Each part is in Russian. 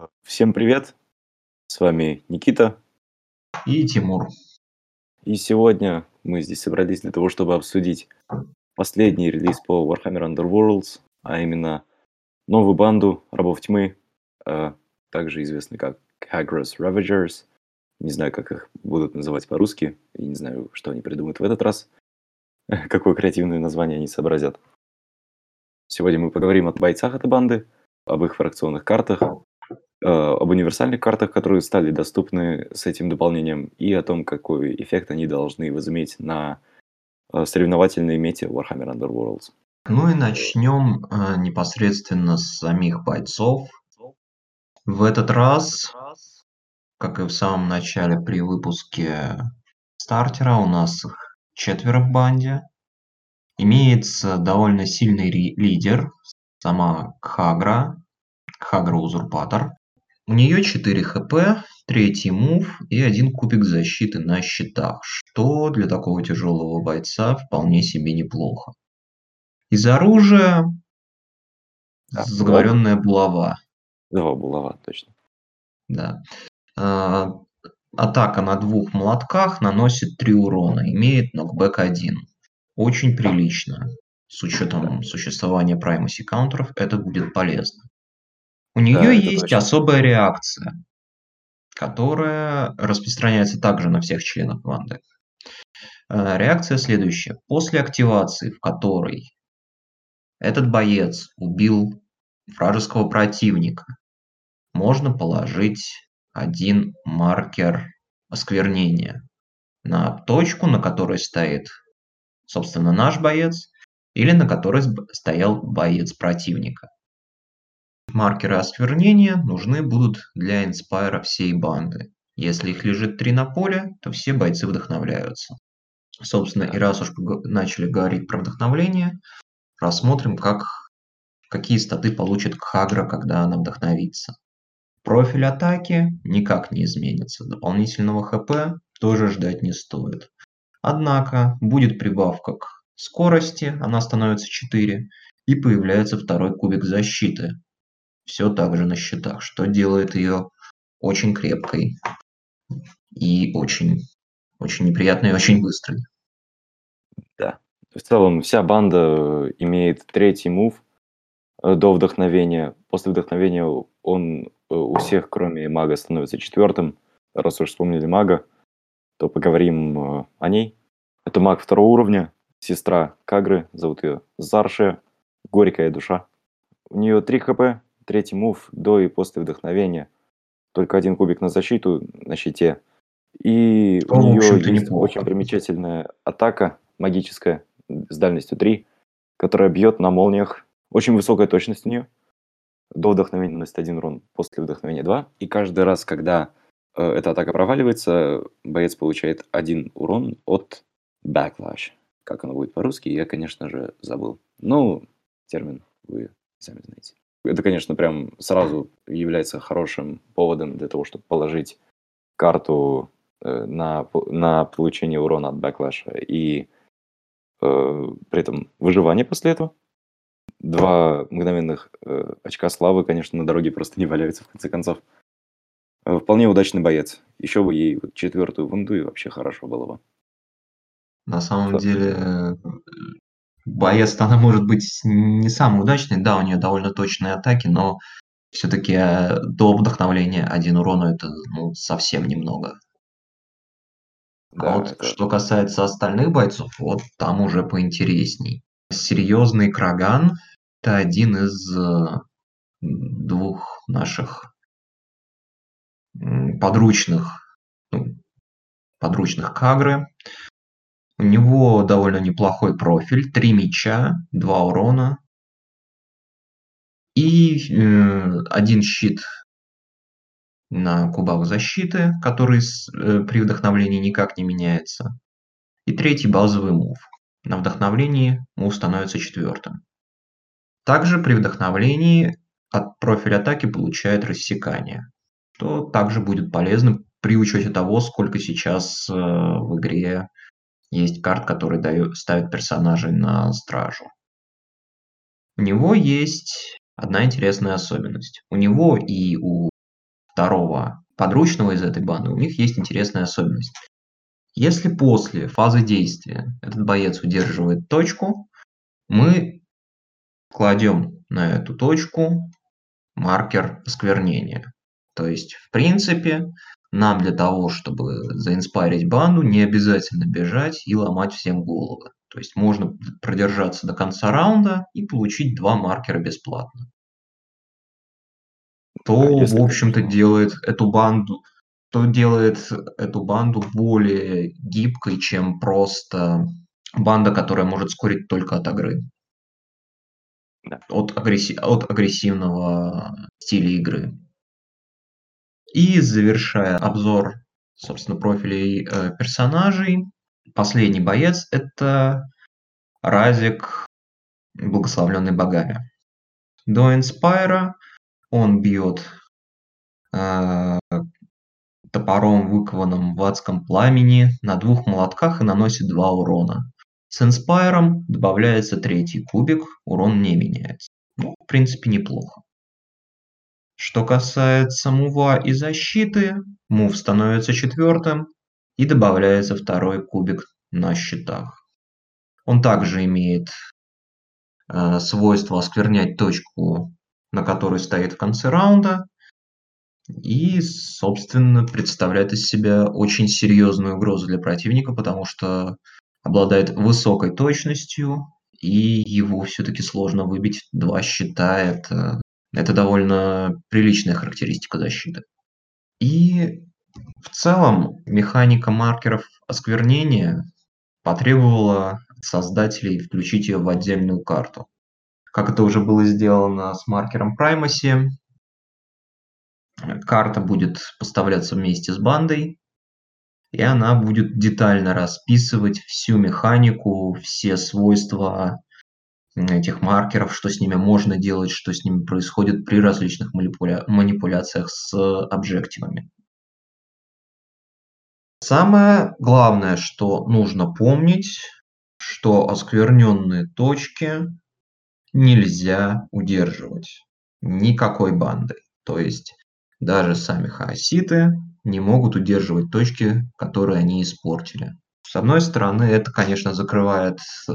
А, Всем привет! С вами Никита. И Тимур. И сегодня мы здесь собрались для того, чтобы обсудить последний релиз по Warhammer Underworlds, а именно новую банду рабов тьмы, а, также известный как Hagros Ravagers. Не знаю, как их будут называть по-русски, и не знаю, что они придумают в этот раз, какое креативное название они сообразят. Сегодня мы поговорим о бойцах этой банды, об их фракционных картах, э, об универсальных картах, которые стали доступны с этим дополнением, и о том, какой эффект они должны возыметь на э, соревновательной мете Warhammer Underworlds. Ну и начнем э, непосредственно с самих бойцов. В этот раз, как и в самом начале при выпуске стартера, у нас их четверо в банде. Имеется довольно сильный лидер, сама Кхагра, Кхагра-узурпатор. У нее 4 хп, третий мув и один кубик защиты на щитах, что для такого тяжелого бойца вполне себе неплохо. Из оружия Да, заговоренная булава. Два булава, точно. Да. А, атака на двух молотках наносит 3 урона, имеет нокбэк 1. Очень прилично. С учетом существования праймаси каунтеров это будет полезно. У нее это есть точно. особая реакция, которая распространяется также на всех членов банды. Э, Реакция следующая. После активации, в которой этот боец убил вражеского противника, можно положить один маркер осквернения на точку, на которой стоит, собственно, наш боец, или на которой стоял боец противника. Маркеры осквернения нужны будут для инспайра всей банды. Если их лежит три на поле, то все бойцы вдохновляются. Собственно, и раз уж начали говорить про вдохновление, рассмотрим, как, какие статы получит Кхагра, когда она вдохновится. Профиль атаки никак не изменится. Дополнительного ХП тоже ждать не стоит. Однако будет прибавка к скорости, она становится 4, и появляется второй кубик защиты. Все так же на счетах, что делает ее очень крепкой и очень, очень неприятной и очень быстрой. В целом, вся банда э, имеет третий мув э, до вдохновения. После вдохновения он э, у всех, кроме мага, становится четвертым. Раз уж вспомнили мага, то поговорим о ней. Это маг второго уровня, сестра Кагры, зовут ее Зарше, горькая душа. У нее 3 хп, третий мув до и после вдохновения. Только один кубик на защиту на щите. И Что, у нее есть неплохо. очень примечательная атака магическая с дальностью 3, которая бьет на молниях. Очень высокая точность у нее. До вдохновения наносит один урон, после вдохновения 2. И каждый раз, когда э, эта атака проваливается, боец получает один урон от backlash. Как оно будет по-русски, я, конечно же, забыл. Ну, термин вы сами знаете. Это, конечно, прям сразу является хорошим поводом для того, чтобы положить карту э, на, на получение урона от backlash а и э, при этом выживание после этого. Два мгновенных э, очка славы, конечно, на дороге просто не валяются, в конце концов. Вполне удачный боец. Еще бы ей четвертую wound у и вообще хорошо было бы. На самом Что? деле, э, боец она может быть не самый удачный. Да, у нее довольно точные атаки, но все-таки до вдохновления один урон это ну, совсем немного. А Да, вот это что касается остальных бойцов, вот там уже поинтересней. Серьезный Краган – это один из э, двух наших подручных, ну, подручных Кагры. У него довольно неплохой профиль, три меча, два урона и э, один щит на кубах защиты, который с- э, при вдохновлении никак не меняется. И третий базовый мув. На вдохновлении мув становится четвертым. Также при вдохновлении от профиля атаки получает рассекание, что также будет полезно при учете того, сколько сейчас э, в игре есть карт, которые дают, ставят персонажей на стражу. У него есть одна интересная особенность. У него и у второго подручного из этой банды, у них есть интересная особенность. Если после фазы действия этот боец удерживает точку, мы кладем на эту точку маркер осквернения. То есть, в принципе, нам для того, чтобы заинспарить банду, не обязательно бежать и ломать всем головы. То есть можно продержаться до конца раунда и получить два маркера бесплатно. То, а в общем-то, делает эту банду, то делает эту банду более гибкой, чем просто банда, которая может скорить только от игры. Да. От, агресси... от агрессивного стиля игры. И завершая обзор, собственно, профилей э, персонажей, последний боец – это Разик, благословленный богами. До Inspire а он бьет э, топором, выкованным в адском пламени, на двух молотках и наносит два урона. С Inspire ом добавляется третий кубик, урон не меняется. Ну, в принципе, неплохо. Что касается move а и защиты, move становится четвертым и добавляется второй кубик на счетах. Он также имеет э, свойство осквернять точку, на которой стоит в конце раунда, и, собственно, представляет из себя очень серьезную угрозу для противника, потому что обладает высокой точностью, и его все-таки сложно выбить. Два щита – это это довольно приличная характеристика защиты. И в целом механика маркеров осквернения потребовала создателей включить ее в отдельную карту. Как это уже было сделано с маркером Primacy, карта будет поставляться вместе с бандой, и она будет детально расписывать всю механику, все свойства этих маркеров, что с ними можно делать, что с ними происходит при различных манипуля... манипуляциях с объективами. Самое главное, что нужно помнить, что оскверненные точки нельзя удерживать никакой бандой. То есть даже сами хаоситы не могут удерживать точки, которые они испортили. С одной стороны, это, конечно, закрывает э,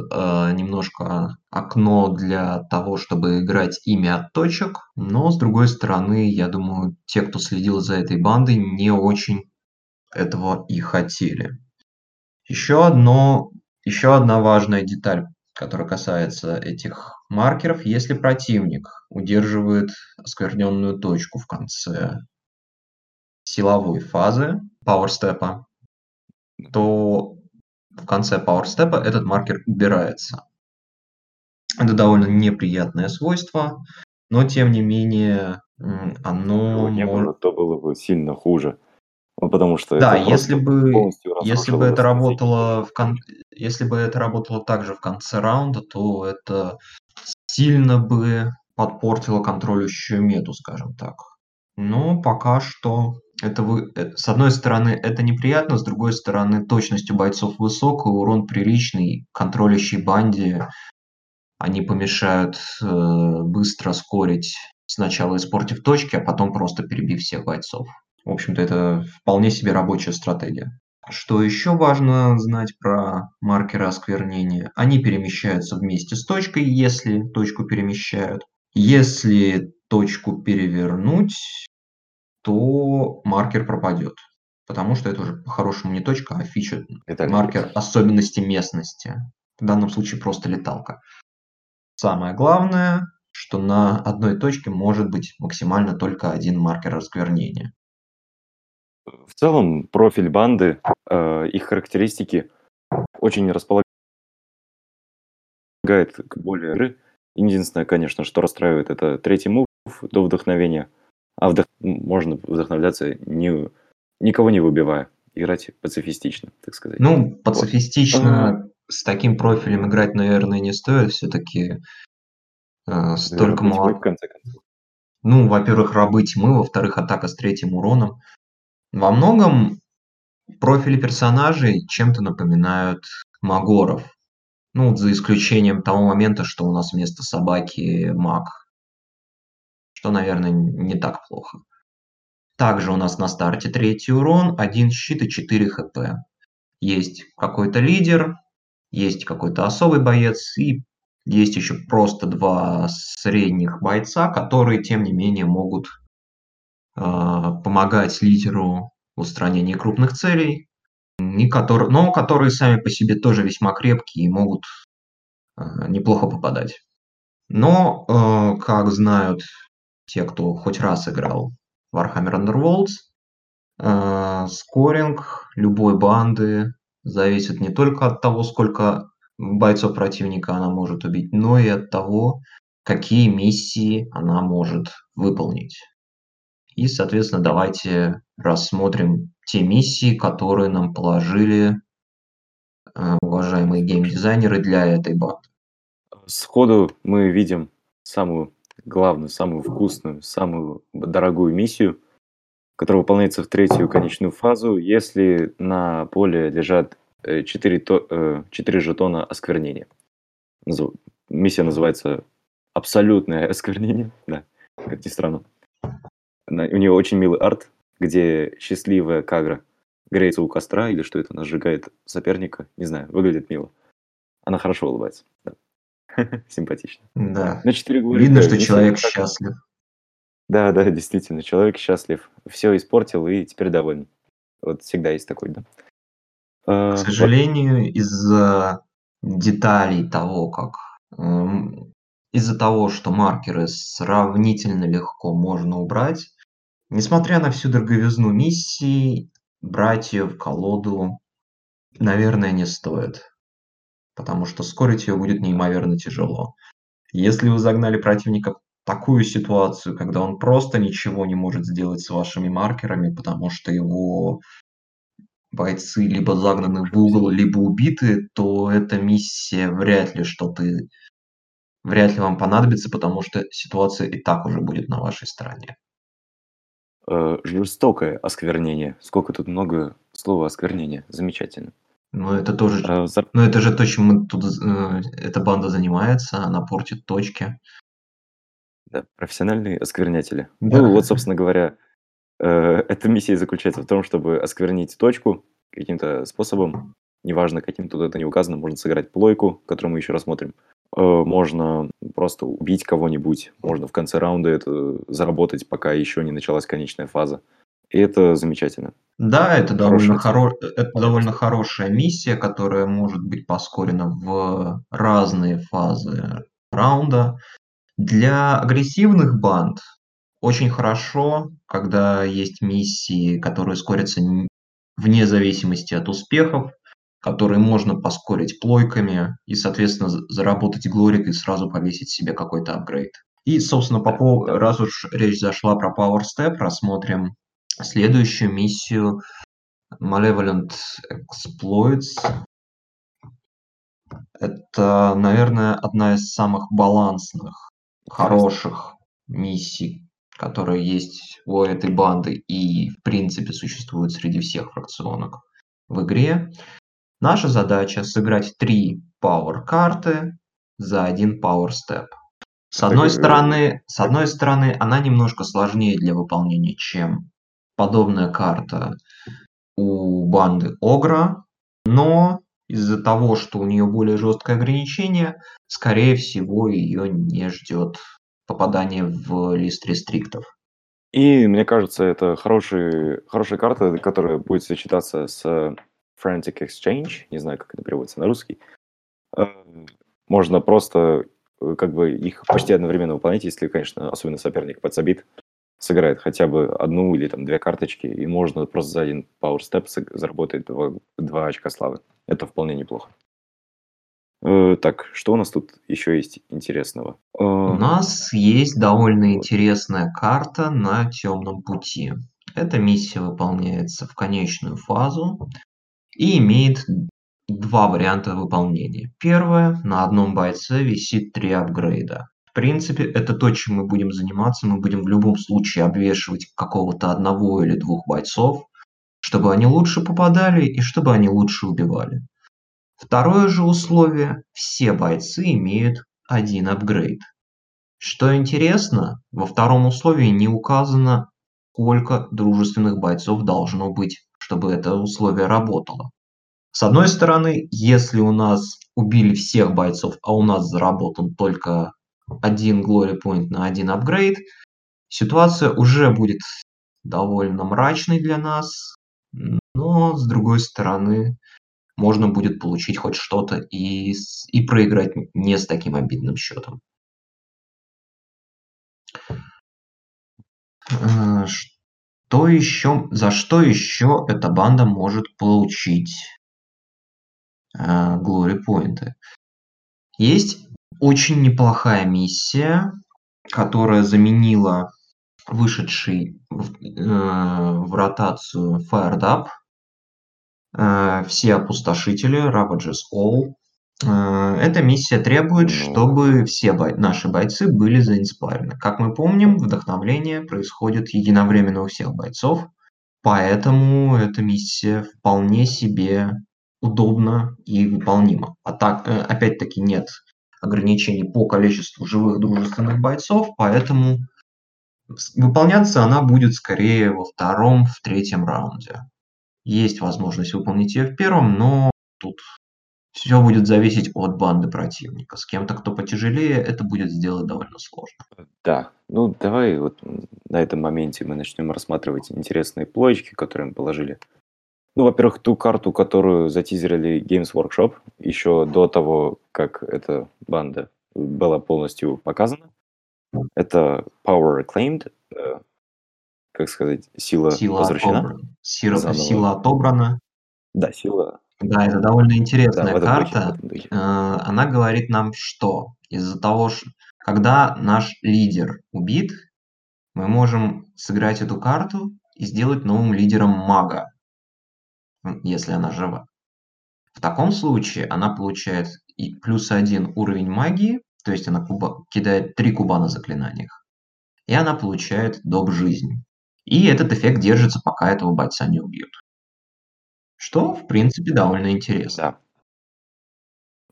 немножко окно для того, чтобы играть ими от точек, но с другой стороны, я думаю, те, кто следил за этой бандой, не очень этого и хотели. Еще одно, еще одна важная деталь, которая касается этих маркеров, если противник удерживает оскверненную точку в конце силовой фазы пауэрстепа, то в конце PowerStep этот маркер убирается. Это довольно неприятное свойство, но тем не менее оно... не было, то было бы сильно хуже. Ну, потому что да, если бы, если бы это работало в кон... если бы это работало также в конце раунда, то это сильно бы подпортило контролирующую мету, скажем так. Но пока что это вы, э, с одной стороны, это неприятно, с другой стороны, точность у бойцов высокая, урон приличный, контролящей банде они помешают э, быстро скорить, сначала испортив точки, а потом просто перебив всех бойцов. В общем-то, это вполне себе рабочая стратегия. Что еще важно знать про маркеры осквернения? Они перемещаются вместе с точкой, если точку перемещают. Если точку перевернуть, то маркер пропадет. Потому что это уже по-хорошему не точка, а фича, это маркер особенности местности. В данном случае просто леталка. Самое главное, что на одной точке может быть максимально только один маркер разгвернения. В целом, профиль банды, э, их характеристики очень располагают к более игры. Единственное, конечно, что расстраивает, это третий мув до вдохновения – а вдох... можно вдохновляться, не... никого не выбивая. Играть пацифистично, так сказать. Ну, пацифистично вот. с таким профилем играть, наверное, не стоит. Все-таки э, столько мало... в конце концов. Ну, во-первых, рабы тьмы, во-вторых, атака с третьим уроном. Во многом профили персонажей чем-то напоминают магоров. Ну, за исключением того момента, что у нас вместо собаки маг что, наверное, не так плохо. Также у нас на старте третий урон, один щит и 4 хп. Есть какой-то лидер, есть какой-то особый боец и есть еще просто два средних бойца, которые, тем не менее, могут э, помогать лидеру в устранении крупных целей, и которые, но которые сами по себе тоже весьма крепкие и могут э, неплохо попадать. Но, э, как знают те, кто хоть раз играл Warhammer Underworlds, э, скоринг любой банды зависит не только от того, сколько бойцов противника она может убить, но и от того, какие миссии она может выполнить. И, соответственно, давайте рассмотрим те миссии, которые нам положили э, уважаемые геймдизайнеры для этой банды. Сходу мы видим самую главную, самую вкусную, самую дорогую миссию, которая выполняется в третью конечную фазу, если на поле лежат 4, 4 жетона осквернения. Миссия называется «Абсолютное осквернение». Да, как ни странно. У нее очень милый арт, где счастливая Кагра греется у костра, или что это, она сжигает соперника, не знаю, выглядит мило. Она хорошо улыбается. Да. Симпатично. Да. На 4 Видно, что человек счастлив. Да, да, действительно, человек счастлив. Все испортил и теперь доволен. Вот всегда есть такой, да. А, К сожалению, из-за деталей того, как эм, из-за того, что маркеры сравнительно легко можно убрать, несмотря на всю дороговизну миссии, брать ее в колоду, наверное, не стоит. Потому что скорить ее будет неимоверно тяжело. Если вы загнали противника в такую ситуацию, когда он просто ничего не может сделать с вашими маркерами, потому что его бойцы либо загнаны в угол, либо убиты, то эта миссия вряд ли что-то вряд ли вам понадобится, потому что ситуация и так уже будет на вашей стороне. Э, жестокое осквернение. Сколько тут много слова осквернение. Замечательно. Ну, это тоже... А, зар... Ну, это же то, чем мы тут... Э, эта банда занимается, она портит точки. Да, профессиональные осквернятели. Да. Ну, вот, собственно говоря, э, эта миссия заключается в том, чтобы осквернить точку каким-то способом, неважно каким, тут это не указано, можно сыграть плойку, которую мы еще рассмотрим. Э, можно просто убить кого-нибудь, можно в конце раунда это заработать, пока еще не началась конечная фаза. И это замечательно. Да, это довольно, хоро... это довольно хорошая миссия, которая может быть поскорена в разные фазы раунда. Для агрессивных банд очень хорошо, когда есть миссии, которые скорятся вне зависимости от успехов которые можно поскорить плойками и, соответственно, заработать глорик и сразу повесить себе какой-то апгрейд. И, собственно, по поводу, раз уж речь зашла про Power Step, рассмотрим следующую миссию Malevolent Exploits. Это, наверное, одна из самых балансных, хороших миссий, которые есть у этой банды и, в принципе, существуют среди всех фракционок в игре. Наша задача сыграть три пауэр-карты за один пауэр-степ. С одной стороны, с одной стороны, она немножко сложнее для выполнения, чем подобная карта у банды Огра, но из-за того, что у нее более жесткое ограничение, скорее всего, ее не ждет попадание в лист рестриктов. И мне кажется, это хороший, хорошая карта, которая будет сочетаться с Frantic Exchange, не знаю, как это переводится на русский, э, можно просто э, как бы их почти одновременно выполнять, если, конечно, особенно соперник подсобит, сыграет хотя бы одну или там две карточки, и можно просто за один Power Step заработать два, два очка славы. Это вполне неплохо. Э, так, что у нас тут еще есть интересного? У нас есть довольно интересная карта на темном пути. Эта миссия выполняется в конечную фазу и имеет два варианта выполнения. Первое, на одном бойце висит три апгрейда. Принципе, это то, чем мы будем заниматься. Мы будем в любом случае обвешивать какого-то одного или двух бойцов, чтобы они лучше попадали и чтобы они лучше убивали. Второе же условие – все бойцы имеют один апгрейд. Что интересно, во втором условии не указано, сколько дружественных бойцов должно быть, чтобы это условие работало. С одной стороны, если у нас убили всех бойцов, а у нас заработан только один glory point на один апгрейд, ситуация уже будет довольно мрачной для нас, но с другой стороны, можно будет получить хоть что-то и, и проиграть не с таким обидным счетом. Э, что еще, за что еще эта банда может получить э, Glory Point? Есть очень неплохая миссия, которая заменила вышедший в, э, в ротацию Fired Up. Э, все опустошители, Ravages All. Э, эта миссия требует, ну... чтобы все бой- наши бойцы были заинспайрены. Как мы помним, вдохновление происходит единовременно у всех бойцов, поэтому эта миссия вполне себе удобна и выполнима. А так, э, опять-таки, нет ограничений по количеству живых дружественных бойцов, поэтому выполняться она будет скорее во втором, в третьем раунде. Есть возможность выполнить ее в первом, но тут все будет зависеть от банды противника. С кем-то, кто потяжелее, это будет сделать довольно сложно. Да, ну давай вот на этом моменте мы начнем рассматривать интересные плоечки, которые мы положили. Ну, во-первых, ту карту, которую затизерили Games Workshop еще до того, как эта банда была полностью показана. Это Power Reclaimed, э, как сказать, сила, Сила возвращена. отобрана. Сила, сила отобрана. Да, сила. Да, это довольно интересная да, карта. Духе, э, Она говорит нам, что из-за того, что когда наш лидер убит, мы можем сыграть эту карту и сделать новым лидером мага если она жива. В таком случае она получает и плюс один уровень магии, то есть она куба, кидает три куба на заклинаниях, и она получает доп. жизнь. И этот эффект держится, пока этого бойца не убьют. Что, в принципе, довольно интересно. Да.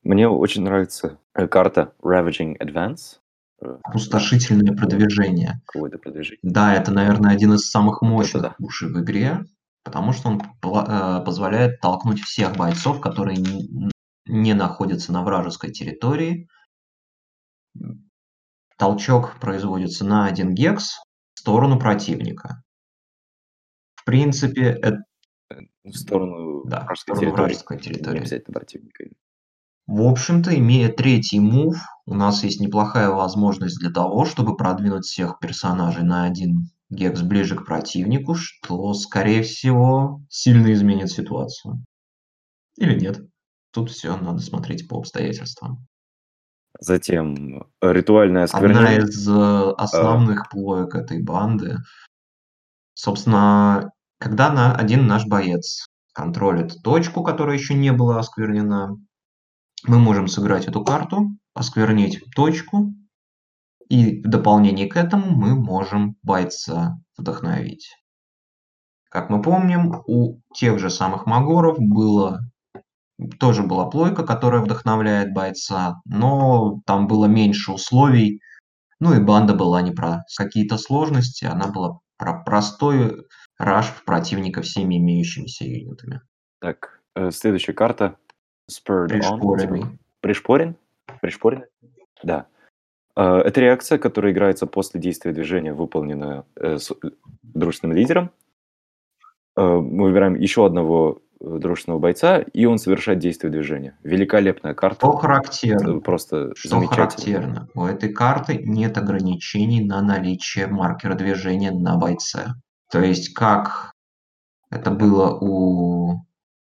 Мне очень нравится э, карта Ravaging Advance. Э, Опустошительное продвижение. Какое-то продвижение. Да, это, наверное, один из самых мощных вот да. ушей в игре потому что он э, позволяет толкнуть всех бойцов, которые не находятся на вражеской территории. Толчок производится на один гекс в сторону противника. В принципе, это... В сторону, да, в сторону территории. вражеской территории. Не обязательно противника. В общем-то, имея третий мув, у нас есть неплохая возможность для того, чтобы продвинуть всех персонажей на один Гекс ближе к противнику, что, скорее всего, сильно изменит ситуацию. Или нет. Тут все надо смотреть по обстоятельствам. Затем ритуальная осквернение. Одна из э, основных а... плоек этой банды. Собственно, когда на один наш боец контролит точку, которая еще не была осквернена, мы можем сыграть эту карту, осквернить точку, и в дополнение к этому мы можем бойца вдохновить. Как мы помним, у тех же самых Магоров было тоже была плойка, которая вдохновляет бойца, но там было меньше условий, ну и банда была не про какие-то сложности, она была про простой раш в противника всеми имеющимися юнитами. Так, э, следующая карта. Spurred Пришпоренный. Пришпорен? Пришпорен? Да. А, это реакция, которая играется после действия движения, выполненная э, с дружественным лидером. А, мы выбираем еще одного э, дружественного бойца, и он совершает действие движения. Великолепная карта. Что характерно? Просто Что характерно? У этой карты нет ограничений на наличие маркера движения на бойце. То есть, как это было у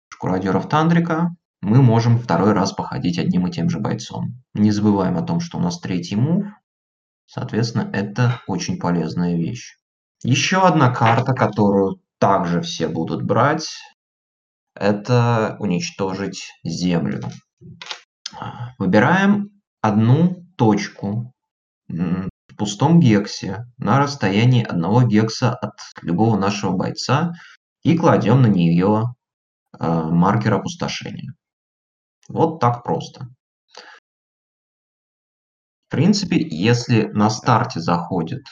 шкуродеров Тандрика, мы можем второй раз походить одним и тем же бойцом. Не забываем о том, что у нас третий мув, соответственно, это очень полезная вещь. Еще одна карта, которую также все будут брать, это уничтожить землю. Выбираем одну точку в пустом гексе на расстоянии одного гекса от любого нашего бойца и кладем на нее э, маркер опустошения. Вот так просто. В принципе, если на старте заходит,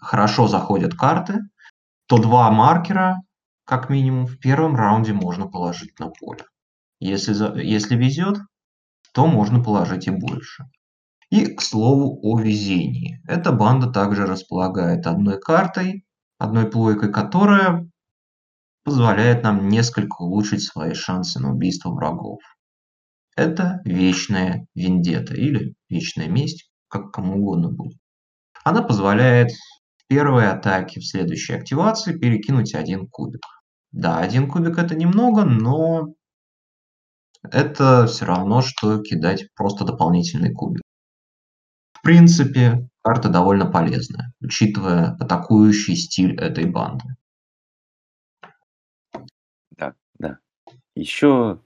хорошо заходят карты, то два маркера, как минимум, в первом раунде можно положить на поле. Если, если везет, то можно положить и больше. И, к слову, о везении. Эта банда также располагает одной картой, одной плойкой, которая позволяет нам несколько улучшить свои шансы на убийство врагов. Это вечная вендета или вечная месть, как кому угодно будет. Она позволяет в первой атаке в следующей активации перекинуть один кубик. Да, один кубик это немного, но это все равно, что кидать просто дополнительный кубик. В принципе, карта довольно полезная, учитывая атакующий стиль этой банды. Да, да. Еще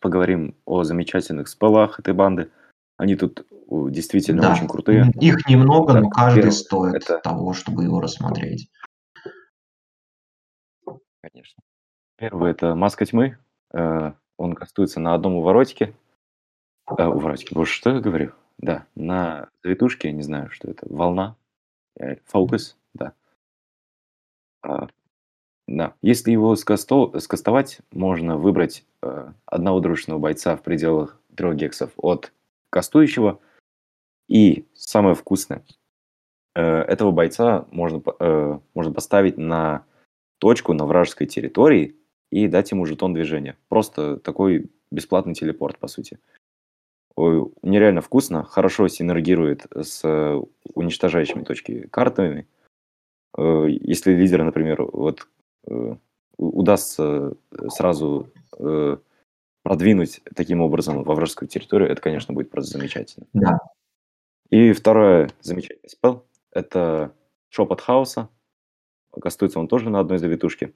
поговорим о замечательных спелах этой банды. Они тут действительно Да, очень крутые. их немного, Так, но каждый первое стоит это того, чтобы его рассмотреть. Конечно. Первый- это Маска Тьмы. Э, он кастуется на одном уворотике. Э, уворотике, боже, что я говорю? Да, на завитушке, не знаю, что это, волна, э, фокус, да. Да, если его скасто скастовать, можно выбрать, э, одного дружественного бойца в пределах 3 гексов от кастующего. И самое вкусное, э, этого бойца можно э, можно поставить на точку на вражеской территории и дать ему жетон движения. Просто такой бесплатный телепорт, по сути. Ой, нереально вкусно, хорошо синергирует с уничтожающими точки картами. Э, если лидера, например, вот, удастся сразу, э, продвинуть таким образом во вражескую территорию, это, конечно, будет просто замечательно. Да. И второе замечательный спел- это Шепот Хаоса. Кастуется он тоже на одной завитушке.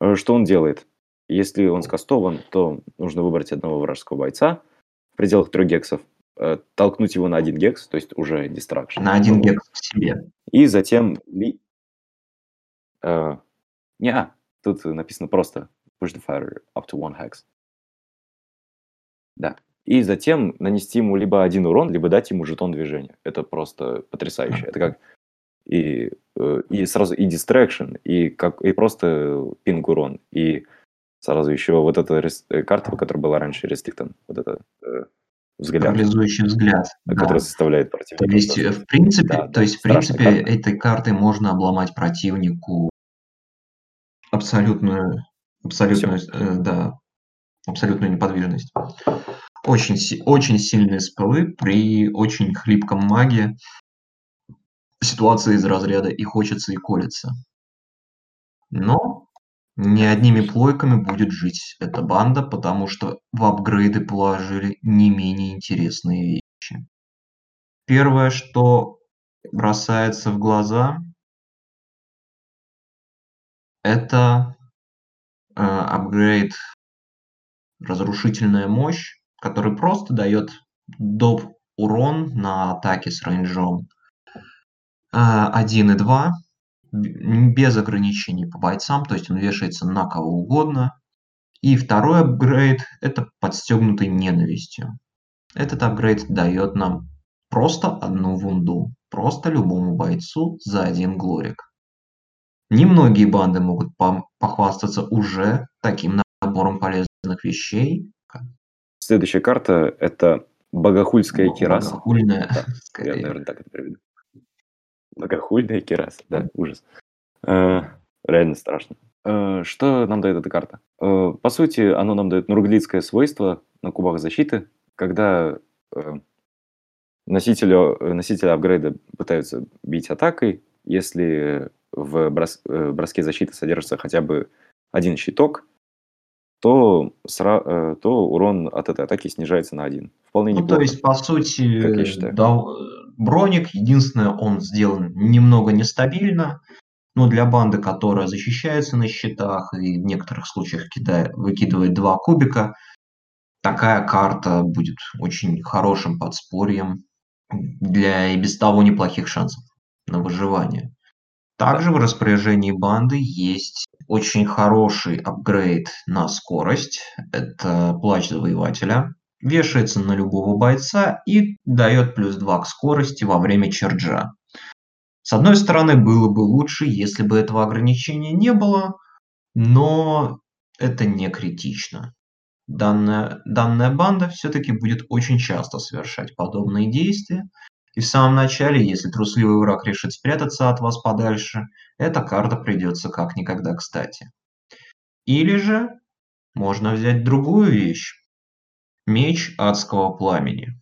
Э, что он делает? Если он скастован, то нужно выбрать одного вражеского бойца в пределах 3 гексов, э, толкнуть его на 1 гекс, то есть уже дистракшн. На 1 гекс к себе. И затем Э, неа, тут написано просто push the fighter up to one hex. Да. И затем нанести ему либо один урон, либо дать ему жетон движения. Это просто потрясающе. Это как и, э, и сразу и distraction, и, как, и просто пинг урон, и сразу еще вот эта рес, э, карта, которая была раньше Restricted, вот это э, взгляд. Парализующий взгляд, Который да. заставляет То противника есть, просто- в принципе, Да, то есть, в принципе, карта. этой картой можно обломать противнику абсолютную, абсолютную, э, да, абсолютную неподвижность. Очень, очень сильные спелы при очень хлипком маге. Ситуация из разряда и хочется, и колется. Но не одними плойками будет жить эта банда, потому что в апгрейды положили не менее интересные вещи. Первое, что бросается в глаза, это э, апгрейд разрушительная мощь, который просто дает доп урон на атаки с рейнджом а, 1 и 2 б- без ограничений по бойцам, то есть он вешается на кого угодно. И второй апгрейд – это подстегнутый ненавистью. Этот апгрейд дает нам просто одну вунду, просто любому бойцу за один глорик. Немногие банды могут похвастаться уже таким набором полезных вещей. Следующая карта – это Богохульская кираса. Богохульная, Да, Я, скорее. наверное, так это приведу. Богохульная кираса, да, ужас. Э, реально страшно. Э, что нам дает эта карта? Э, по сути, оно нам дает нурглицкое свойство на кубах защиты, когда носителю, носители апгрейда пытаются бить атакой, если в брос- э, броске защиты содержится хотя бы один щиток, то, сра- э, то урон от этой атаки снижается на один. Вполне Ну, неплохо. то есть, по сути, Как я считаю. да, броник, единственное, он сделан немного нестабильно, но для банды, которая защищается на щитах и в некоторых случаях кидает, выкидывает два кубика, такая карта будет очень хорошим подспорьем для и без того неплохих шансов на выживание. Также в распоряжении банды есть очень хороший апгрейд на скорость. Это плащ завоевателя. Вешается на любого бойца и дает плюс 2 к скорости во время черджа. С одной стороны, было бы лучше, если бы этого ограничения не было, но это не критично. Данная, данная банда все-таки будет очень часто совершать подобные действия, и в самом начале, если трусливый враг решит спрятаться от вас подальше, эта карта придется как никогда кстати. Или же можно взять другую вещь. Меч адского пламени.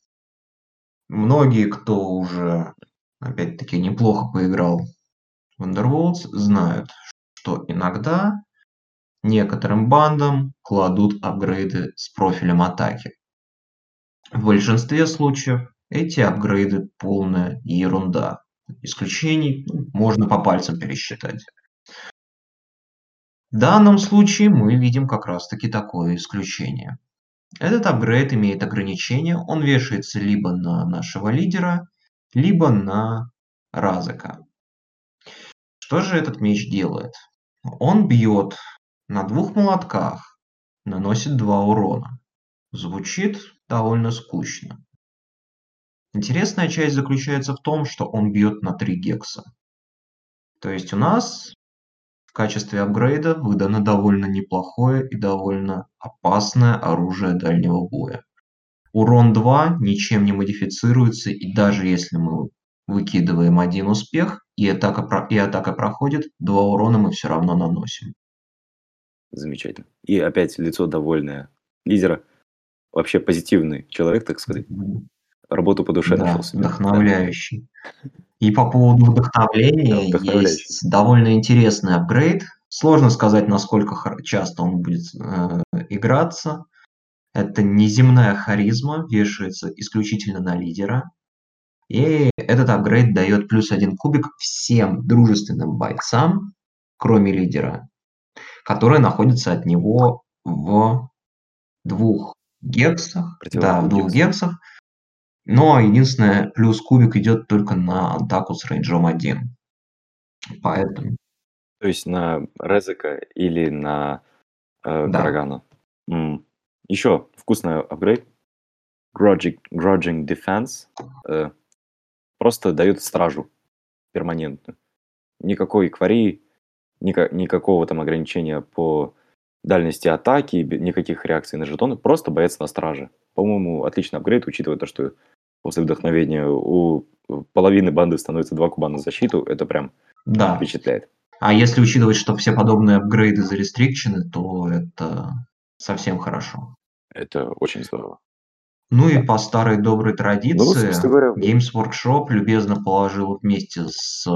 Многие, кто уже, опять-таки, неплохо поиграл в Underworlds, знают, что иногда некоторым бандам кладут апгрейды с профилем атаки. В большинстве случаев эти апгрейды полная ерунда. Исключений ну, можно по пальцам пересчитать. В данном случае мы видим как раз таки такое исключение. Этот апгрейд имеет ограничение, он вешается либо на нашего лидера, либо на Разыка. Что же этот меч делает? Он бьет на двух молотках, наносит два урона. Звучит довольно скучно. Интересная часть заключается в том, что он бьет на 3 гекса. То есть у нас в качестве апгрейда выдано довольно неплохое и довольно опасное оружие дальнего боя. Урон 2 ничем не модифицируется, и даже если мы выкидываем один успех, и атака, и атака проходит, два урона мы все равно наносим. Замечательно. И опять лицо довольное лидера. Вообще позитивный человек, так сказать работу по душе да, нашел себе. вдохновляющий. И по поводу вдохновления да, есть довольно интересный апгрейд. Сложно сказать, насколько часто он будет э, играться. Это неземная харизма, вешается исключительно на лидера. И этот апгрейд дает плюс один кубик всем дружественным бойцам, кроме лидера, которые находятся от него в двух гексах. Да, в двух гексах. Но единственное, плюс кубик идет только на атаку с рейнджом 1. Поэтому. То есть на Резика или на э, Да. Карагана. М. Еще вкусный апгрейд. Grudging, Grudging Defense. Э, просто дает стражу перманентно. Никакой квари, ника- никакого там ограничения по дальности атаки, никаких реакций на жетоны. Просто боец на страже. По-моему, отличный апгрейд, учитывая то, что после вдохновения у половины банды становится два куба на защиту, это прям да. впечатляет. А если учитывать, что все подобные апгрейды зарестрикчены, то это совсем хорошо. Это очень здорово. Ну да. и по старой доброй традиции ну, говоря, Games Workshop любезно положил вместе с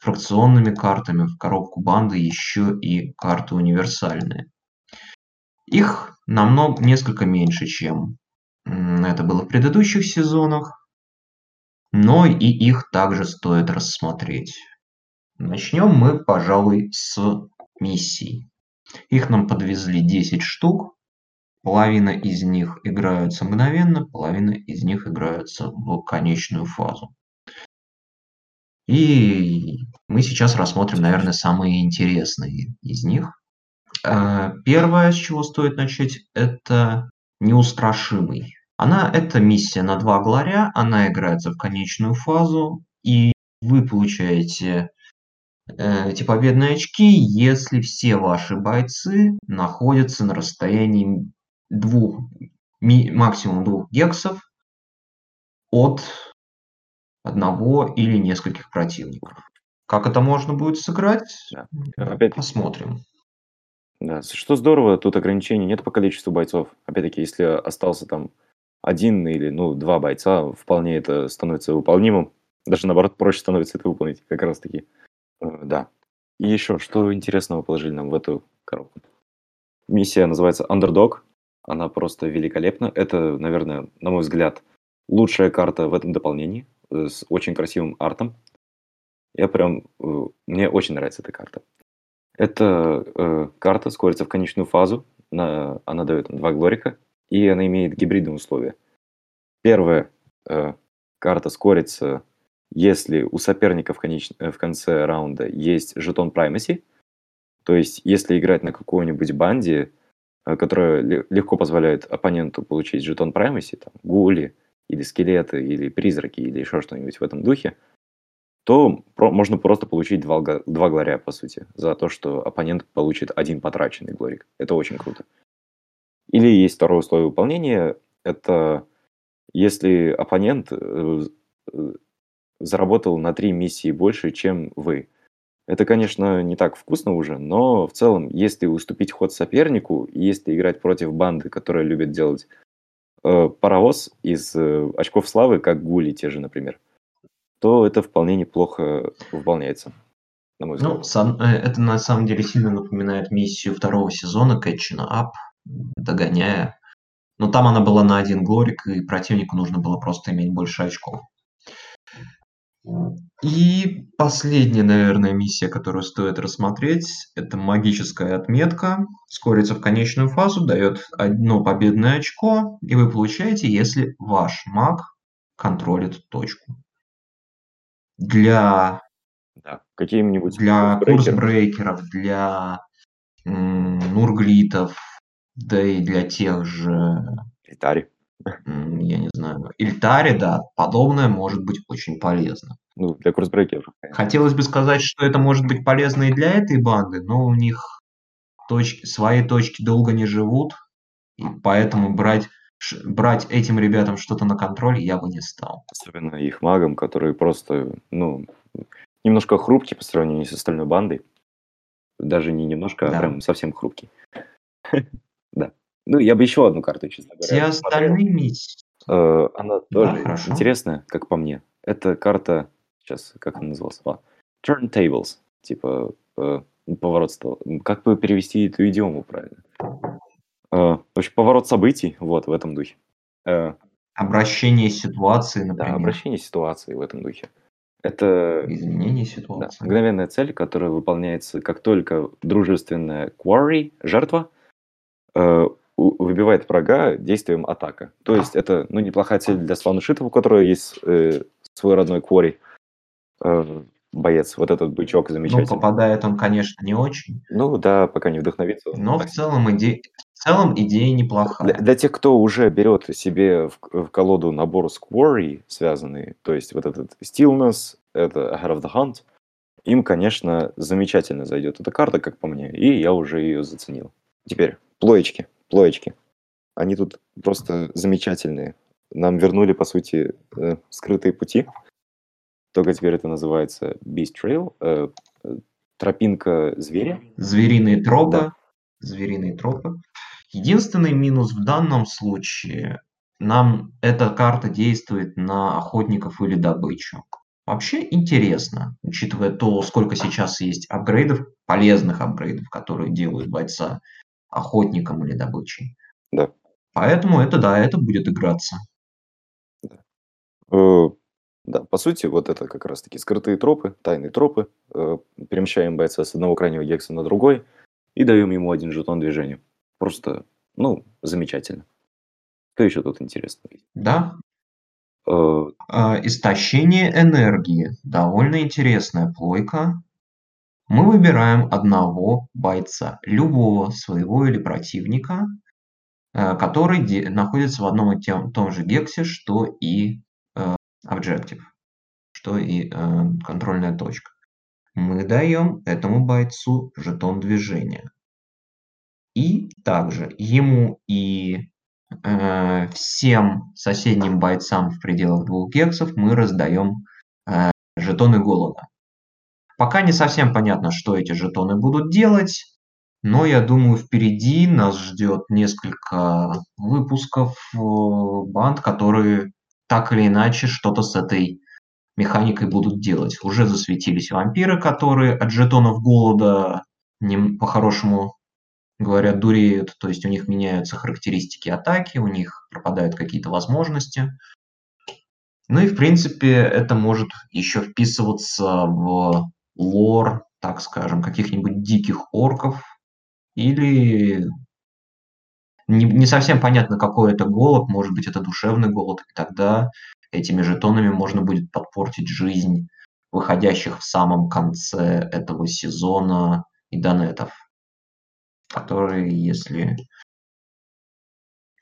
фракционными картами в коробку банды еще и карты универсальные. Их намного несколько меньше, чем это было в предыдущих сезонах, но и их также стоит рассмотреть. Начнем мы, пожалуй, с миссий. Их нам подвезли 10 штук. Половина из них играются мгновенно, половина из них играются в конечную фазу. И мы сейчас рассмотрим, наверное, самые интересные из них. Э, первое, с чего стоит начать, это неустрашимый. Она, это миссия на два гларя, она играется в конечную фазу, и вы получаете э, эти победные очки, если все ваши бойцы находятся на расстоянии двух, ми, максимум двух гексов от одного или нескольких противников. Как это можно будет сыграть? Опять посмотрим. Да, что здорово, тут ограничений нет по количеству бойцов. Опять-таки, если остался там один или, ну, два бойца, вполне это становится выполнимым. Даже наоборот, проще становится это выполнить, как раз таки. Э, да. И еще, что интересного положили нам в эту коробку? Миссия называется Underdog. Она просто великолепна. Это, наверное, на мой взгляд, лучшая карта в этом дополнении э, с очень красивым артом. Я прям... Э, мне очень нравится эта карта. Эта э, карта скорится в конечную фазу. На, она дает два глорика, и она имеет гибридные условия. Первая э, карта скорится, если у соперника в, конеч... Э, в конце раунда есть жетон Primacy, то есть если играть на какой-нибудь банде, э, которая легко позволяет оппоненту получить жетон Primacy, там, гули, или скелеты, или призраки, или еще что-нибудь в этом духе, то про можно просто получить 2 га 2 глория, по сути, за то, что оппонент получит 1 потраченный глорик. Это очень круто. Или есть второе условие выполнения. Это если оппонент, э, э, заработал на 3 миссии больше, чем вы. Это, конечно, не так вкусно уже, но в целом, если уступить ход сопернику, если играть против банды, которая любит делать, э, паровоз из, э, очков славы, как гули те же, например, то это вполне неплохо выполняется, на мой взгляд. Ну, э, это на самом деле сильно напоминает миссию второго сезона Catching Up, догоняя. Но там она была на один глорик, и противнику нужно было просто иметь больше очков. И последняя, наверное, миссия, которую стоит рассмотреть, это магическая отметка. Скорится в конечную фазу, дает одно победное очко, и вы получаете, если ваш маг контролит точку. Для Да, каким-нибудь для курсбрейкеров. для м, нурглитов, да и для тех же, Итари. я не знаю, Ильтари, да, подобное может быть очень полезно. Ну, для курсбрейкеров. Хотелось бы сказать, что это может быть полезно и для этой банды, но у них точки, свои точки долго не живут, и поэтому брать, брать этим ребятам что-то на контроль я бы не стал. Особенно их магам, которые просто, ну, немножко хрупкие по сравнению с остальной бандой. Даже не немножко, а Да. прям совсем хрупкий. Да. Ну, я бы еще одну карту, честно Все говоря, посмотрел. остальные. Э, Она тоже интересная, как по мне. Это карта, сейчас, как она называлась? А, Turntables, типа э, поворот стола. Как бы перевести эту идиому правильно? Э, В общем, поворот событий, вот, в этом духе. Э, Обращение ситуации, Да, например. обращение ситуации в этом духе. Это Изменение да, ситуации. мгновенная цель, которая выполняется, как только дружественная quarry, жертва, э, выбивает врага действием атака. То есть это ну, неплохая цель для слонушитов, у которого есть э, свой родной quarry. Э, боец, вот этот бычок Ну, замечательный. попадает он, конечно, не очень, Ну да, пока не вдохновится. но в так. целом, иде... в целом идея Для, неплохая. для тех, кто уже берет себе в, в колоду набор с quarry связанный, то есть вот этот stillness, это Ahead of the Hunt, им, конечно, замечательно зайдет эта карта, как по мне, и я уже ее заценил. Теперь, плоечки, плоечки. Они тут просто замечательные. Нам вернули, по сути, э, скрытые пути. Только теперь это называется Beast Trail, э, э, тропинка зверя. Звериные тропы. Да. Звериные тропы. Единственный минус в данном случае, нам эта карта действует на охотников или добычу. Вообще интересно, учитывая то, сколько сейчас есть апгрейдов, полезных апгрейдов, которые делают бойца охотником или добычей. Да. Поэтому это да, это будет играться. Э, Да, по сути, вот это как раз-таки скрытые тропы, тайные тропы. Э, Перемещаем бойца с одного крайнего гекса на другой и даем ему один жетон движения. Просто, ну, замечательно. Что еще тут интересно? Да, Э, А, Истощение энергии. Довольно интересная плойка. Мы выбираем одного бойца, любого своего или противника, э, который находится в одном и тем, том же гексе, что и э, Objective, что и э, контрольная точка. Мы даем этому бойцу жетон движения. И также ему и э, всем соседним бойцам в пределах двух гексов мы раздаем э, жетоны голода. Пока не совсем понятно, что эти жетоны будут делать, но я думаю, впереди нас ждет несколько выпусков э, банд, которые так или иначе что-то с этой механикой будут делать. Уже засветились вампиры, которые от жетонов голода по-хорошему говорят, дуреют, то есть у них меняются характеристики атаки, у них пропадают какие-то возможности. Ну и, в принципе, это может еще вписываться в лор, так скажем, каких-нибудь диких орков или не, не совсем понятно, какой это голод, может быть, это душевный голод, и тогда этими жетонами можно будет подпортить жизнь выходящих в самом конце этого сезона и донетов которые, если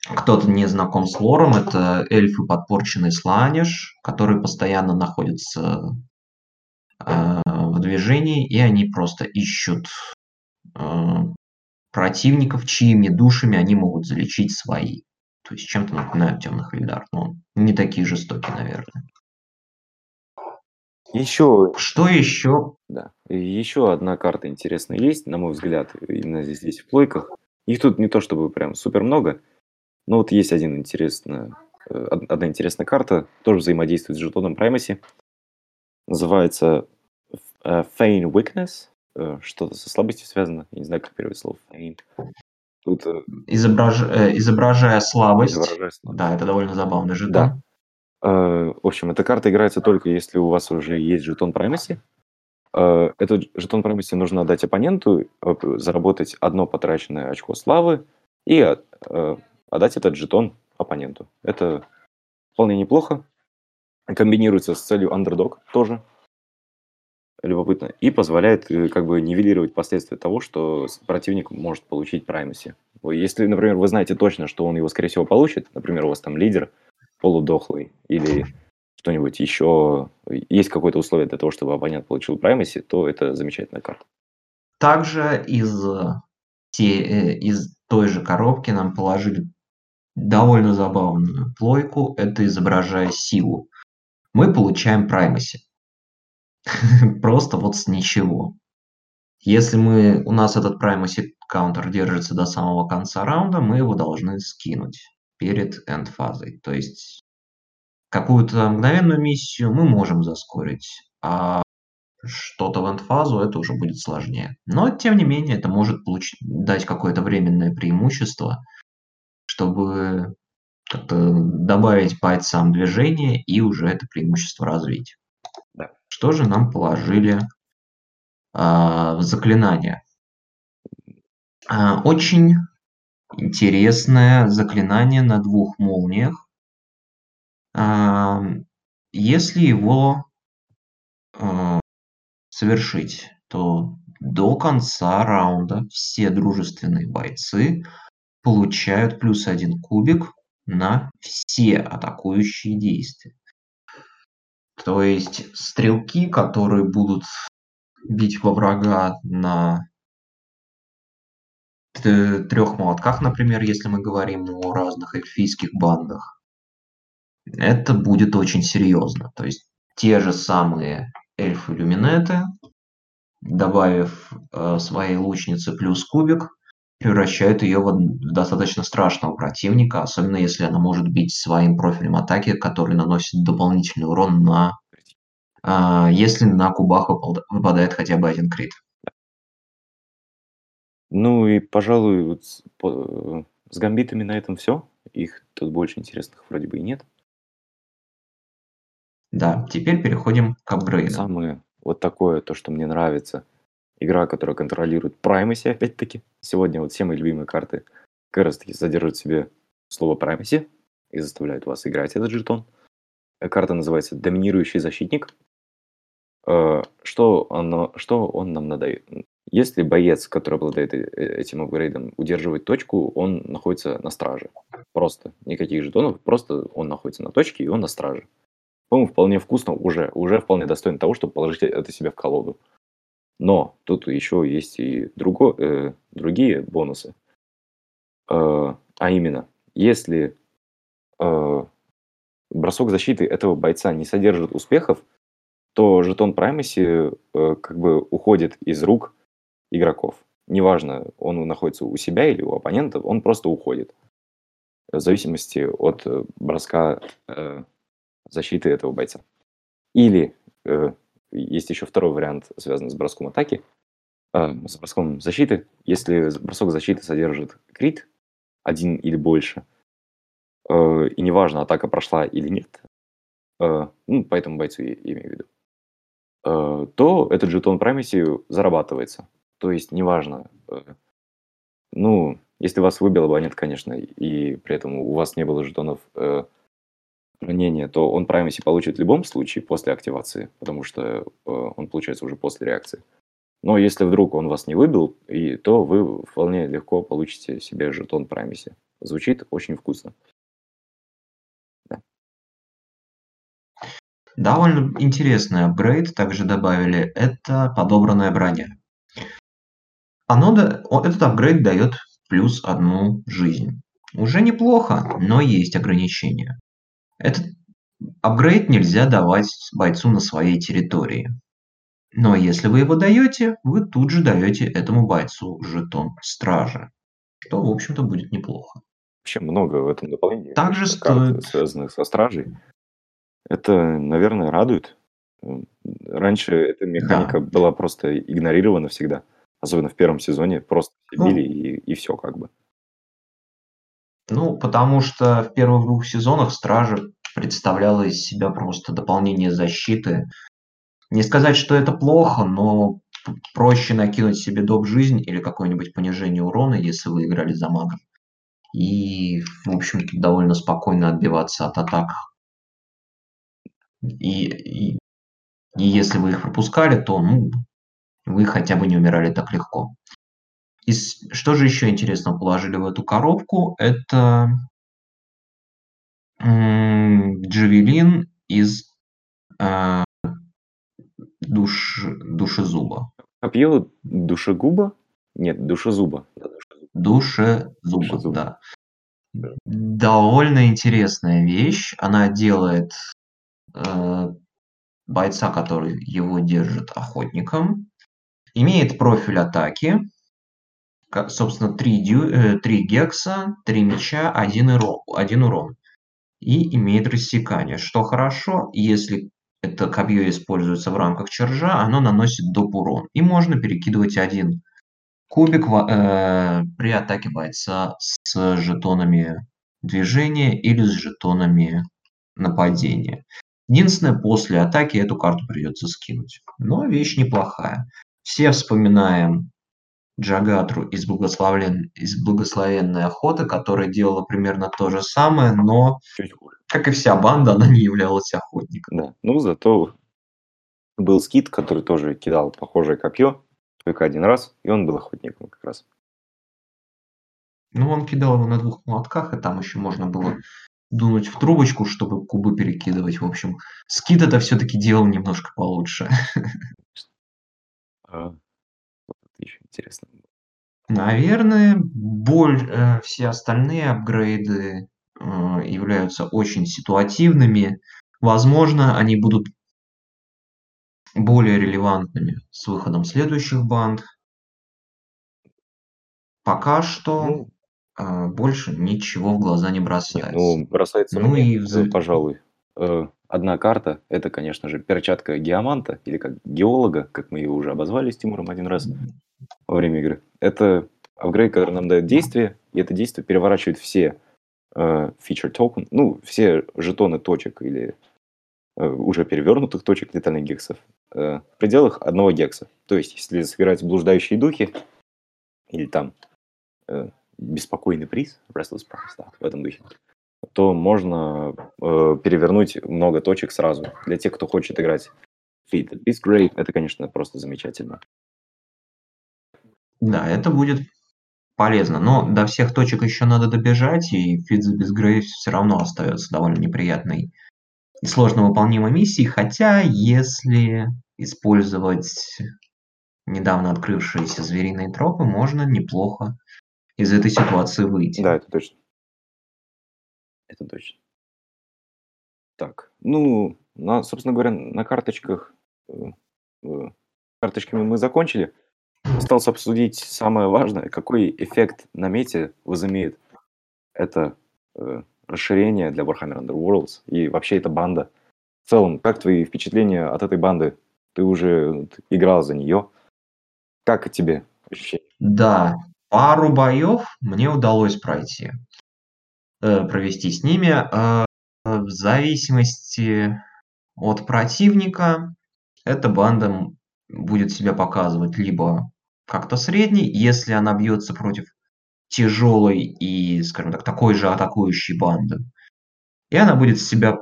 кто-то не знаком с лором, это эльфы подпорченный сланиш, которые постоянно находятся а, в движении, и они просто ищут а, противников, чьими душами они могут залечить свои. То есть чем-то напоминают темных Ильдар, но не такие жестокие, наверное. Еще, Что еще? да, еще одна карта интересная есть, на мой взгляд, именно здесь, здесь в плойках. Их тут не то чтобы прям супер много, но вот есть один интересная, э, од- одна интересная карта, тоже взаимодействует с жетоном Primacy. Называется э, Feign Weakness, э, что-то со слабостью связано, я не знаю, как переводить слово Feign. Тут Изображ... Изображая слабость. изображаю слабость. Да, это довольно забавный жетон. Да. Э, В общем, эта карта играется только если у вас уже есть жетон Primacy. Э, Этот жетон Primacy нужно отдать оппоненту, заработать одно потраченное очко славы и э, отдать этот жетон оппоненту. Это вполне неплохо. Комбинируется с целью underdog тоже. Любопытно. И позволяет как бы нивелировать последствия того, что противник может получить Primacy. Если, например, вы знаете точно, что он его, скорее всего, получит, например, у вас там лидер полудохлый или что-нибудь еще, есть какое-то условие для того, чтобы оппонент получил Primacy, то это замечательная карта. Также из, те- э, из той же коробки нам положили довольно забавную плойку. Это изображая силу. Мы получаем праймаси. Просто вот с ничего. Если мы, у нас этот праймаси каунтер держится до самого конца раунда, мы его должны скинуть перед энд-фазой. То есть какую-то мгновенную миссию мы можем заскорить, а что-то в энд-фазу это уже будет сложнее. Но, тем не менее, это может получить, дать какое-то временное преимущество, чтобы как-то добавить бойцам движение и уже это преимущество развить. Да. Что же нам положили а, в заклинание? А, очень интересное заклинание на двух молниях. А, если его а, совершить, то до конца раунда все дружественные бойцы получают плюс один кубик на все атакующие действия. То есть стрелки, которые будут бить во врага на трех молотках, например, если мы говорим о разных эльфийских бандах, это будет очень серьезно. То есть те же самые эльфы-люминеты, добавив э, своей лучнице плюс кубик, превращают ее в достаточно страшного противника, особенно если она может бить своим профилем атаки, который наносит дополнительный урон на... Э, если на кубах выпадает хотя бы один крит. Ну и, пожалуй, вот с, по, с гамбитами на этом все. Их тут больше интересных вроде бы и нет. Да, теперь переходим к апгрейду. Самое вот такое, то, что мне нравится. Игра, которая контролирует Primacy, опять-таки. Сегодня вот все мои любимые карты как раз таки содержат в себе слово Primacy и заставляют вас играть этот жетон. Карта называется Доминирующий защитник. Что, оно, что он нам надает? Если боец, который обладает этим апгрейдом, удерживает точку, он находится на страже. Просто. Никаких жетонов, просто он находится на точке, и он на страже. По-моему, вполне вкусно уже, уже вполне достойно того, чтобы положить это себе в колоду. Но тут еще есть и друго, э, другие бонусы. Э, а именно, если э, бросок защиты этого бойца не содержит успехов, то жетон Primacy э, как бы уходит из рук игроков. Неважно, он находится у себя или у оппонента, он просто уходит. В зависимости от броска э, защиты этого бойца. Или э, есть еще второй вариант, связанный с броском атаки, э, с броском защиты. Если бросок защиты содержит крит, один или больше, э, и неважно, атака прошла или нет, э, ну, по этому бойцу я имею в виду, э, то этот жетон Primacy зарабатывается. То есть, неважно, э, ну, если вас выбил абонент, конечно, и при этом у вас не было жетонов э, хранения, то он Primacy получит в любом случае после активации, потому что э, он получается уже после реакции. Но если вдруг он вас не выбил, и, то вы вполне легко получите себе жетон Primacy. Звучит очень вкусно. Довольно интересный апгрейд также добавили. Это подобранная броня. Оно, этот апгрейд дает плюс одну жизнь. Уже неплохо, но есть ограничения. Этот апгрейд нельзя давать бойцу на своей территории. Но если вы его даете, вы тут же даете этому бойцу жетон стражи, что, в общем-то, будет неплохо. Вообще много в этом дополнении. Также стоит... Связанных со стражей. Это, наверное, радует. Раньше эта механика да. была просто игнорирована всегда. Особенно в первом сезоне. Просто ну, били и, и все как бы. Ну, потому что в первых двух сезонах Стражи представляла из себя просто дополнение защиты. Не сказать, что это плохо, но проще накинуть себе доп. жизнь или какое-нибудь понижение урона, если вы играли за мага. И, в общем-то, довольно спокойно отбиваться от атак. И, и, и если вы их пропускали, то ну, вы хотя бы не умирали так легко. И что же еще интересного положили в эту коробку? Это джавелин из э, душ, душезуба. Копье душегуба? Нет, душезуба. Душезуба, душезуба. да. Довольно интересная вещь. Она делает э, бойца, который его держит охотником. Имеет профиль атаки собственно, 3, дю, 3 э, гекса, 3 меча, 1, урон, 1 урон. И имеет рассекание, что хорошо, если это копье используется в рамках чержа, оно наносит доп. урон. И можно перекидывать один кубик э, при атаке бойца с жетонами движения или с жетонами нападения. Единственное, после атаки эту карту придется скинуть. Но вещь неплохая. Все вспоминаем Джагатру из, благословен... из благословенной охоты, которая делала примерно то же самое, но, как и вся банда, она не являлась охотником. Да, ну зато был скит, который тоже кидал похожее копье, только один раз, и он был охотником как раз. Ну, он кидал его на двух молотках, и там еще можно было дунуть в трубочку, чтобы кубы перекидывать. В общем, скит это все-таки делал немножко получше. А, еще интересно. Наверное, боль, э, все остальные апгрейды э, являются очень ситуативными. Возможно, они будут более релевантными с выходом следующих банд. Пока что ну, э, больше ничего в глаза не бросается. Ну, бросается ну мне, и пожалуй. Э, одна карта – это, конечно же, перчатка геоманта, или как геолога, как мы ее уже обозвали с Тимуром один раз во время игры. Это апгрейд, который нам дает действие, и это действие переворачивает все э, token, ну, все жетоны точек или э, уже перевернутых точек летальных гексов э, в пределах одного гекса. То есть, если сыграть блуждающие духи или там э, беспокойный приз, Restless Prize, да, в этом духе, то можно э, перевернуть много точек сразу. Для тех, кто хочет играть Feed Beast Grave, это, конечно, просто замечательно. Да, это будет полезно, но до всех точек еще надо добежать, и Feed the Beast Grave все равно остается довольно неприятной и сложно выполнимой миссией, хотя если использовать недавно открывшиеся звериные тропы, можно неплохо из этой ситуации выйти. Да, это точно. Это точно. Так, ну, на, собственно говоря, на карточках, э, э, карточками мы закончили. Осталось обсудить самое важное, какой эффект на мете возымеет это э, расширение для Warhammer Underworlds и вообще эта банда. В целом, как твои впечатления от этой банды? Ты уже играл за нее. Как тебе ощущения? Да, пару боев мне удалось пройти. Э, провести с ними. Э, в зависимости от противника эта банда будет себя показывать либо как-то средней, если она бьется против тяжелой и, скажем так, такой же атакующей банды. И она будет себя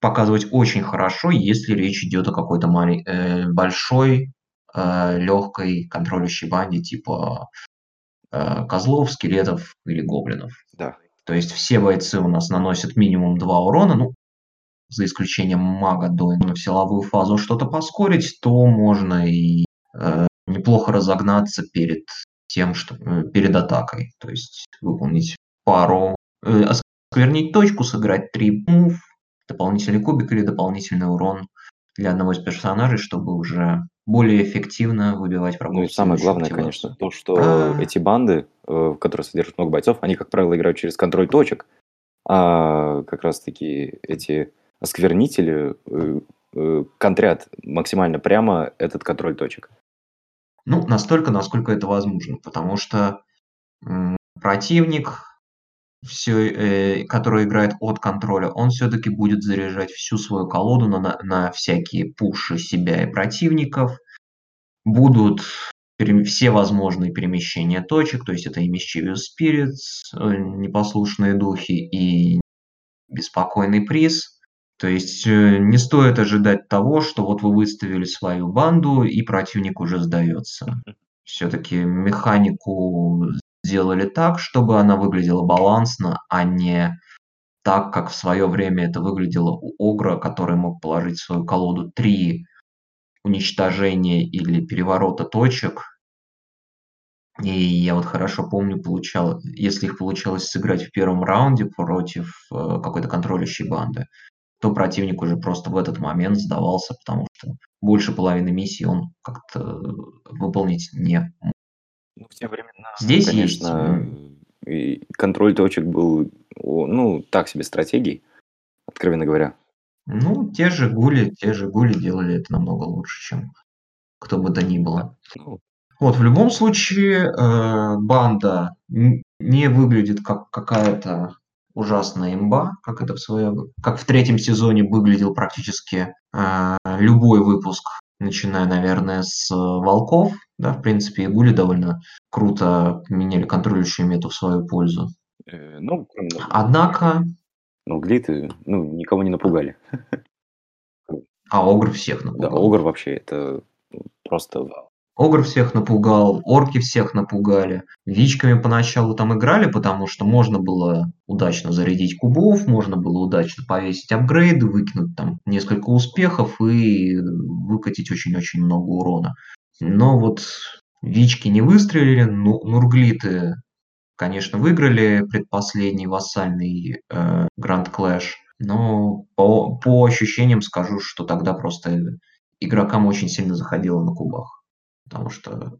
показывать очень хорошо, если речь идет о какой-то малень... э, большой, э, легкой контролирующей банде типа э, козлов, скелетов или гоблинов. Да. То есть все бойцы у нас наносят минимум 2 урона. Ну, за исключением мага, до в силовую фазу что-то поскорить, то можно и э, неплохо разогнаться перед тем, что э, перед атакой. То есть выполнить пару, э, осквернить точку, сыграть три мув, дополнительный кубик или дополнительный урон для одного из персонажей, чтобы уже более эффективно выбивать врагов. Ну и самое главное, активацию. конечно, то, что а... эти банды, э, которые содержат много бойцов, они, как правило, играют через контроль точек, а как раз-таки эти осквернители э, э, контрят максимально прямо этот контроль точек. Ну, настолько, насколько это возможно, потому что противник, все, э, который играет от контроля, он все-таки будет заряжать всю свою колоду на, на всякие пуши себя и противников. Будут все возможные перемещения точек, то есть это и Mischievous Spirits, э, непослушные духи, и беспокойный приз. То есть э, не стоит ожидать того, что вот вы выставили свою банду, и противник уже сдается. Все-таки механику сделали так, чтобы она выглядела балансно, а не так, как в свое время это выглядело у Огра, который мог положить в свою колоду три уничтожения или переворота точек. И я вот хорошо помню, получал, если их получалось сыграть в первом раунде против э, какой-то контролирующей банды, то противник уже просто в этот момент сдавался, потому что больше половины миссии он как-то выполнить не мог. Ну, в те времена, Здесь конечно, и контроль точек был, ну, так себе стратегией, откровенно говоря. Ну, те же гули, те же гули делали это намного лучше, чем кто бы то ни было. Ну, Вот, в любом случае, э, банда не выглядит как какая-то ужасная имба, как это в свое, как в третьем сезоне выглядел практически э, любой выпуск, начиная, наверное, с волков, да, в принципе, и Гули довольно круто меняли контролирующую мету в свою пользу. Э, ну, Однако... Ну, глиты, ну, никого не напугали. А Огр всех напугал. Да, Огр вообще это просто Огр всех напугал, орки всех напугали. Вичками поначалу там играли, потому что можно было удачно зарядить кубов, можно было удачно повесить апгрейды, выкинуть там несколько успехов и выкатить очень-очень много урона. Но вот Вички не выстрелили, ну, Нурглиты, конечно, выиграли предпоследний вассальный э, Гранд Клэш, но по, по ощущениям скажу, что тогда просто игрокам очень сильно заходило на кубах потому что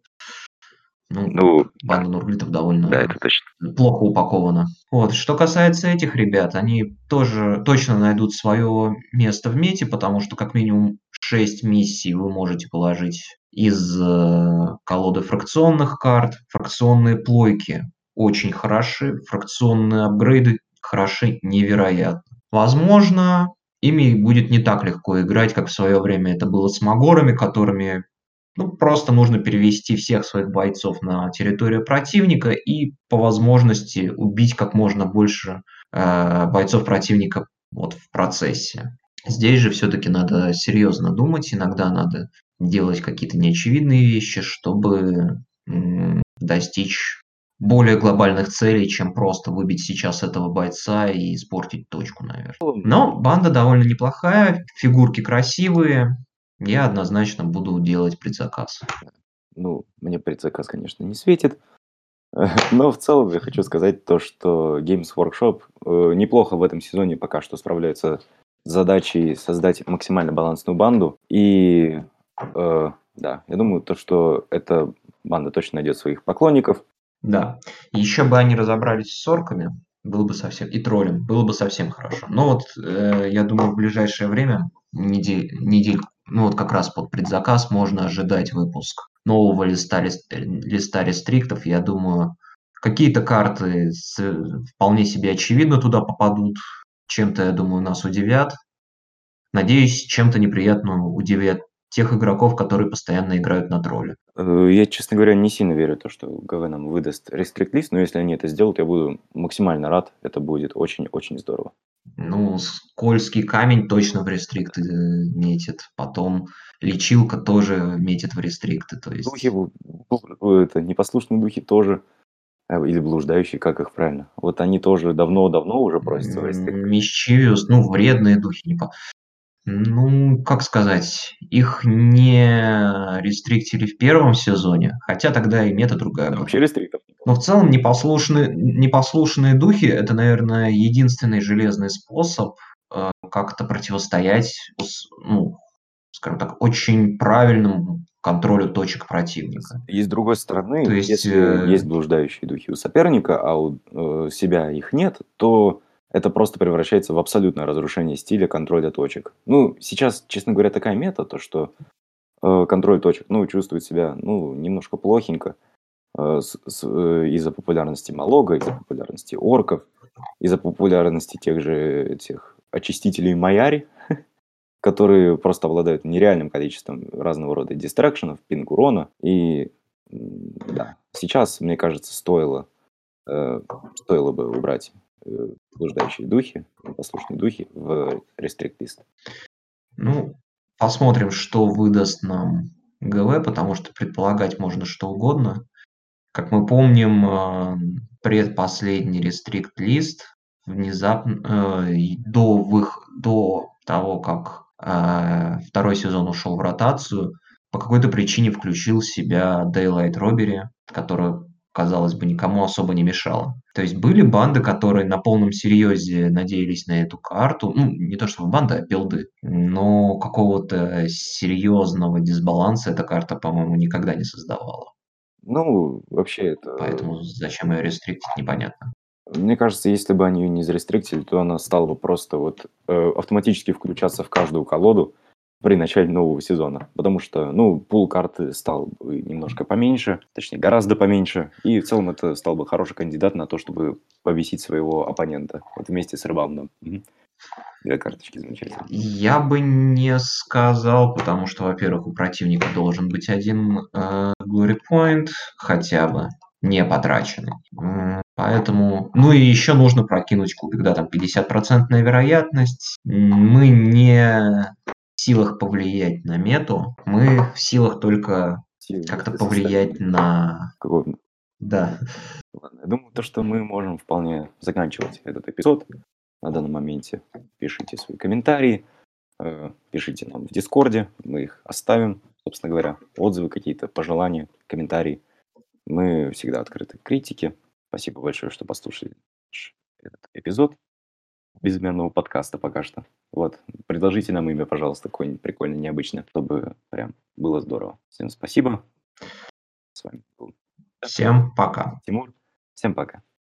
ну, ну банда Нурглитов довольно да, это точно. плохо упакована. Вот. Что касается этих ребят, они тоже точно найдут свое место в мете, потому что как минимум 6 миссий вы можете положить из э, колоды фракционных карт. Фракционные плойки очень хороши, фракционные апгрейды хороши невероятно. Возможно, ими будет не так легко играть, как в свое время это было с Магорами, которыми ну, просто нужно перевести всех своих бойцов на территорию противника и по возможности убить как можно больше э, бойцов противника вот в процессе. Здесь же все-таки надо серьезно думать, иногда надо делать какие-то неочевидные вещи, чтобы достичь более глобальных целей, чем просто выбить сейчас этого бойца и испортить точку, наверное. Но банда довольно неплохая, фигурки красивые, я однозначно буду делать предзаказ. Ну, мне предзаказ, конечно, не светит. Но в целом я хочу сказать то, что Games Workshop э, неплохо в этом сезоне пока что справляется с задачей создать максимально балансную банду. И э, да, я думаю, то, что эта банда точно найдет своих поклонников. Да. Еще бы они разобрались с орками, было бы совсем и троллем, было бы совсем хорошо. Но вот э, я думаю, в ближайшее время, недель, недельку ну вот как раз под предзаказ можно ожидать выпуск нового листа, листа рестриктов. Я думаю, какие-то карты с, вполне себе очевидно туда попадут. Чем-то, я думаю, нас удивят. Надеюсь, чем-то неприятно удивят тех игроков, которые постоянно играют на тролле. Э, я, честно говоря, не сильно верю в то, что ГВ нам выдаст рестрикт-лист, но если они это сделают, я буду максимально рад. Это будет очень-очень здорово. Ну, скользкий камень точно в рестрикты э, метит. Потом лечилка тоже метит в рестрикты. То есть... Духи, это, непослушные духи тоже А, или блуждающие, как их правильно? Вот они тоже давно-давно уже просятся в рестрикт. Mischievous, ну, вредные духи, не по ну, как сказать, их не рестриктили в первом сезоне, хотя тогда и мета другая была. вообще рестриктов. Но в целом непослушные непослушные духи- это, наверное, единственный железный способ, э, как-то противостоять ну, скажем так, очень правильному контролю точек противника. И с другой стороны, То есть, если э есть блуждающие духи у соперника, а у э, себя их нет, то это просто превращается в абсолютное разрушение стиля контроля точек. Ну, сейчас, честно говоря, такая мета, то что э, контроль точек, ну, чувствует себя, ну, немножко плохенько э, с- с, э, из-за популярности Малога, из-за популярности орков, из-за популярности тех же этих очистителей Маяри, которые просто обладают нереальным количеством разного рода дистракшенов, пинг урона. И да, сейчас, мне кажется, стоило, э, стоило бы убрать блуждающие духи, непослушные духи в рестрикт-лист. Ну, посмотрим, что выдаст нам ГВ, потому что предполагать можно что угодно. Как мы помним, э, предпоследний рестрикт-лист внезапно, э, до вых до того, как, э, второй сезон ушел в ротацию, по какой-то причине включил в себя Daylight Robbery, которая, казалось бы, никому особо не мешала. То есть были банды, которые на полном серьезе надеялись на эту карту. Ну, не то чтобы банды, а билды. Но какого-то серьезного дисбаланса эта карта, по-моему, никогда не создавала. Ну, вообще это... Поэтому зачем ее рестриктить, непонятно. Мне кажется, если бы они ее не зарестриктили, то она стала бы просто вот э, автоматически включаться в каждую колоду при начале нового сезона. Потому что, ну, пул карты стал бы немножко поменьше, точнее, гораздо поменьше. И в целом это стал бы хороший кандидат на то, чтобы повесить своего оппонента. Вот вместе с рыбаундом. Мгм. Две карточки замечательно. Я бы не сказал, потому что, во-первых, у противника должен быть один э, glory point хотя бы, не потраченный. Поэтому, ну и еще нужно прокинуть кубик, да, там 50% вероятность. Мы не силах повлиять на мету, мы в силах только как-то повлиять на... какого- Да, Ладно, я думаю, то, что мы можем вполне заканчивать этот эпизод на данном моменте. Пишите свои комментарии, э, пишите нам в Дискорде, мы их оставим, собственно говоря, отзывы какие-то, пожелания, комментарии. Мы всегда открыты к критике. Спасибо большое, что послушали наш этот эпизод безымянного подкаста пока что. Вот, предложите нам имя, пожалуйста, какое-нибудь прикольное, необычное, чтобы прям было здорово. Всем спасибо. С вами был всем пока. Тимур. Всем пока.